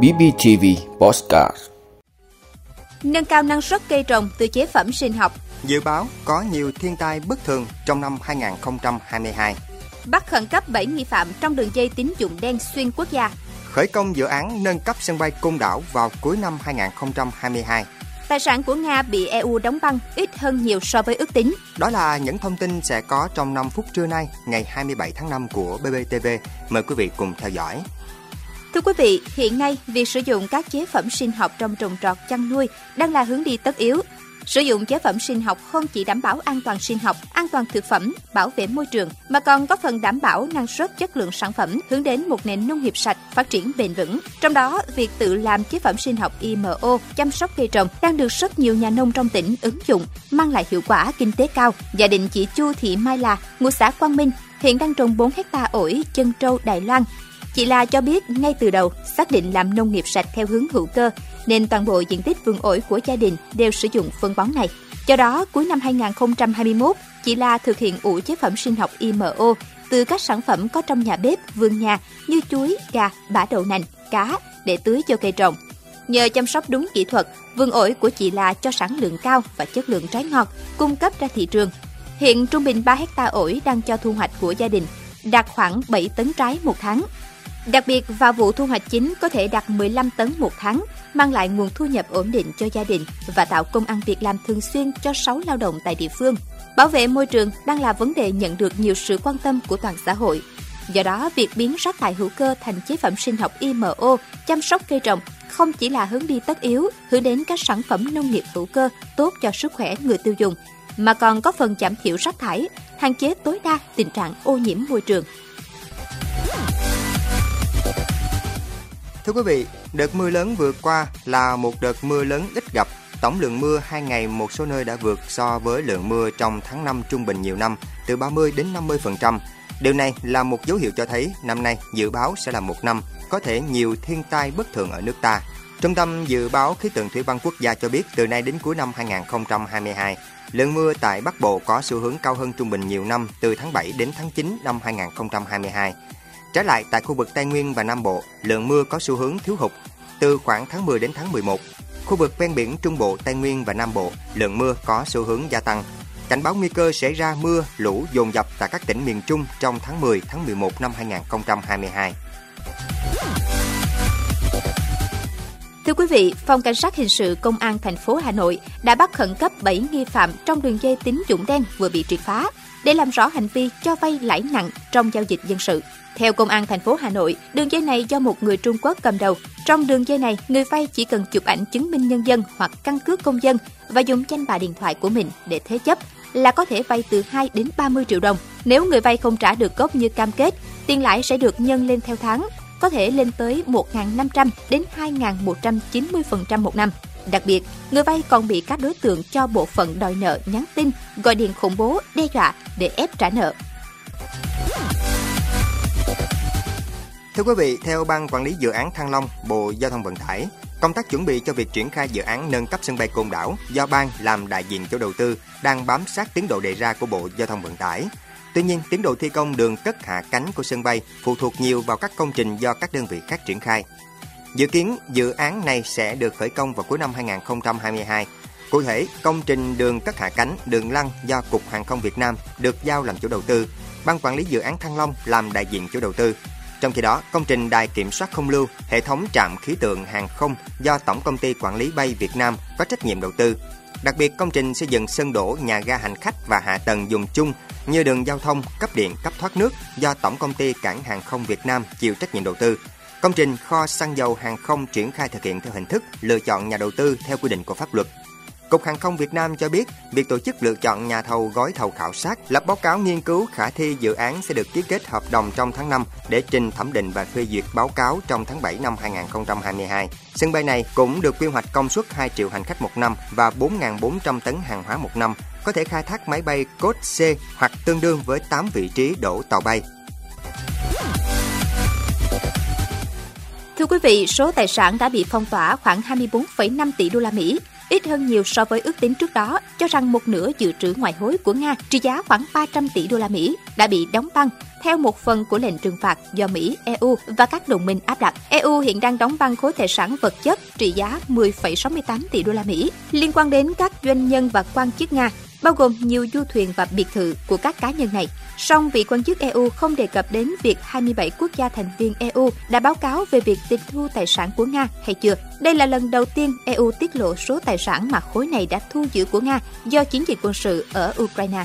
BBTV Postcard Nâng cao năng suất cây trồng từ chế phẩm sinh học Dự báo có nhiều thiên tai bất thường trong năm 2022 Bắt khẩn cấp 7 nghi phạm trong đường dây tín dụng đen xuyên quốc gia Khởi công dự án nâng cấp sân bay Côn Đảo vào cuối năm 2022 Tài sản của Nga bị EU đóng băng ít hơn nhiều so với ước tính. Đó là những thông tin sẽ có trong 5 phút trưa nay, ngày 27 tháng 5 của BBTV. Mời quý vị cùng theo dõi. Thưa quý vị, hiện nay việc sử dụng các chế phẩm sinh học trong trồng trọt chăn nuôi đang là hướng đi tất yếu Sử dụng chế phẩm sinh học không chỉ đảm bảo an toàn sinh học, an toàn thực phẩm, bảo vệ môi trường, mà còn góp phần đảm bảo năng suất chất lượng sản phẩm, hướng đến một nền nông nghiệp sạch, phát triển bền vững. Trong đó, việc tự làm chế phẩm sinh học IMO chăm sóc cây trồng đang được rất nhiều nhà nông trong tỉnh ứng dụng, mang lại hiệu quả kinh tế cao. Gia đình chị Chu Thị Mai là, ngụ xã Quang Minh, hiện đang trồng 4 hecta ổi chân trâu Đài Loan. Chị La cho biết ngay từ đầu xác định làm nông nghiệp sạch theo hướng hữu cơ, nên toàn bộ diện tích vườn ổi của gia đình đều sử dụng phân bón này. Do đó, cuối năm 2021, chị La thực hiện ủ chế phẩm sinh học IMO từ các sản phẩm có trong nhà bếp, vườn nhà như chuối, gà, bã đậu nành, cá để tưới cho cây trồng. Nhờ chăm sóc đúng kỹ thuật, vườn ổi của chị La cho sản lượng cao và chất lượng trái ngọt, cung cấp ra thị trường. Hiện trung bình 3 hecta ổi đang cho thu hoạch của gia đình, đạt khoảng 7 tấn trái một tháng. Đặc biệt vào vụ thu hoạch chính có thể đạt 15 tấn một tháng, mang lại nguồn thu nhập ổn định cho gia đình và tạo công ăn việc làm thường xuyên cho 6 lao động tại địa phương. Bảo vệ môi trường đang là vấn đề nhận được nhiều sự quan tâm của toàn xã hội. Do đó, việc biến rác thải hữu cơ thành chế phẩm sinh học IMO, chăm sóc cây trồng không chỉ là hướng đi tất yếu hướng đến các sản phẩm nông nghiệp hữu cơ tốt cho sức khỏe người tiêu dùng, mà còn có phần giảm thiểu rác thải, hạn chế tối đa tình trạng ô nhiễm môi trường. Thưa quý vị, đợt mưa lớn vừa qua là một đợt mưa lớn ít gặp. Tổng lượng mưa hai ngày một số nơi đã vượt so với lượng mưa trong tháng 5 trung bình nhiều năm từ 30 đến 50%. Điều này là một dấu hiệu cho thấy năm nay dự báo sẽ là một năm có thể nhiều thiên tai bất thường ở nước ta. Trung tâm Dự báo Khí tượng Thủy văn Quốc gia cho biết từ nay đến cuối năm 2022, lượng mưa tại Bắc Bộ có xu hướng cao hơn trung bình nhiều năm từ tháng 7 đến tháng 9 năm 2022. Trái lại, tại khu vực Tây Nguyên và Nam Bộ, lượng mưa có xu hướng thiếu hụt từ khoảng tháng 10 đến tháng 11. Khu vực ven biển Trung Bộ, Tây Nguyên và Nam Bộ, lượng mưa có xu hướng gia tăng. Cảnh báo nguy cơ xảy ra mưa, lũ dồn dập tại các tỉnh miền Trung trong tháng 10, tháng 11 năm 2022. Thưa quý vị, Phòng Cảnh sát Hình sự Công an thành phố Hà Nội đã bắt khẩn cấp 7 nghi phạm trong đường dây tín dụng đen vừa bị triệt phá để làm rõ hành vi cho vay lãi nặng trong giao dịch dân sự. Theo Công an thành phố Hà Nội, đường dây này do một người Trung Quốc cầm đầu. Trong đường dây này, người vay chỉ cần chụp ảnh chứng minh nhân dân hoặc căn cước công dân và dùng danh bạ điện thoại của mình để thế chấp là có thể vay từ 2 đến 30 triệu đồng. Nếu người vay không trả được gốc như cam kết, tiền lãi sẽ được nhân lên theo tháng, có thể lên tới 1.500 đến 2.190% một năm. Đặc biệt, người vay còn bị các đối tượng cho bộ phận đòi nợ nhắn tin, gọi điện khủng bố, đe dọa để ép trả nợ. Thưa quý vị, theo Ban Quản lý Dự án Thăng Long, Bộ Giao thông Vận tải, công tác chuẩn bị cho việc triển khai dự án nâng cấp sân bay Côn Đảo do Ban làm đại diện chủ đầu tư đang bám sát tiến độ đề ra của Bộ Giao thông Vận tải. Tuy nhiên, tiến độ thi công đường cất hạ cánh của sân bay phụ thuộc nhiều vào các công trình do các đơn vị khác triển khai. Dự kiến dự án này sẽ được khởi công vào cuối năm 2022. Cụ thể, công trình đường cất hạ cánh, đường lăn do Cục Hàng không Việt Nam được giao làm chủ đầu tư, Ban quản lý dự án Thăng Long làm đại diện chủ đầu tư. Trong khi đó, công trình đài kiểm soát không lưu, hệ thống trạm khí tượng hàng không do Tổng công ty Quản lý bay Việt Nam có trách nhiệm đầu tư. Đặc biệt, công trình xây dựng sân đổ nhà ga hành khách và hạ tầng dùng chung như đường giao thông, cấp điện, cấp thoát nước do Tổng công ty Cảng hàng không Việt Nam chịu trách nhiệm đầu tư. Công trình kho xăng dầu hàng không triển khai thực hiện theo hình thức lựa chọn nhà đầu tư theo quy định của pháp luật. Cục Hàng không Việt Nam cho biết, việc tổ chức lựa chọn nhà thầu gói thầu khảo sát, lập báo cáo nghiên cứu khả thi dự án sẽ được ký kết hợp đồng trong tháng 5 để trình thẩm định và phê duyệt báo cáo trong tháng 7 năm 2022. Sân bay này cũng được quy hoạch công suất 2 triệu hành khách một năm và 4.400 tấn hàng hóa một năm, có thể khai thác máy bay cốt C hoặc tương đương với 8 vị trí đổ tàu bay. Thưa quý vị, số tài sản đã bị phong tỏa khoảng 24,5 tỷ đô la Mỹ ít hơn nhiều so với ước tính trước đó, cho rằng một nửa dự trữ ngoại hối của Nga trị giá khoảng 300 tỷ đô la Mỹ đã bị đóng băng theo một phần của lệnh trừng phạt do Mỹ, EU và các đồng minh áp đặt. EU hiện đang đóng băng khối tài sản vật chất trị giá 10,68 tỷ đô la Mỹ liên quan đến các doanh nhân và quan chức Nga bao gồm nhiều du thuyền và biệt thự của các cá nhân này. Song vị quan chức EU không đề cập đến việc 27 quốc gia thành viên EU đã báo cáo về việc tịch thu tài sản của Nga, hay chưa. Đây là lần đầu tiên EU tiết lộ số tài sản mà khối này đã thu giữ của Nga do chiến dịch quân sự ở Ukraine.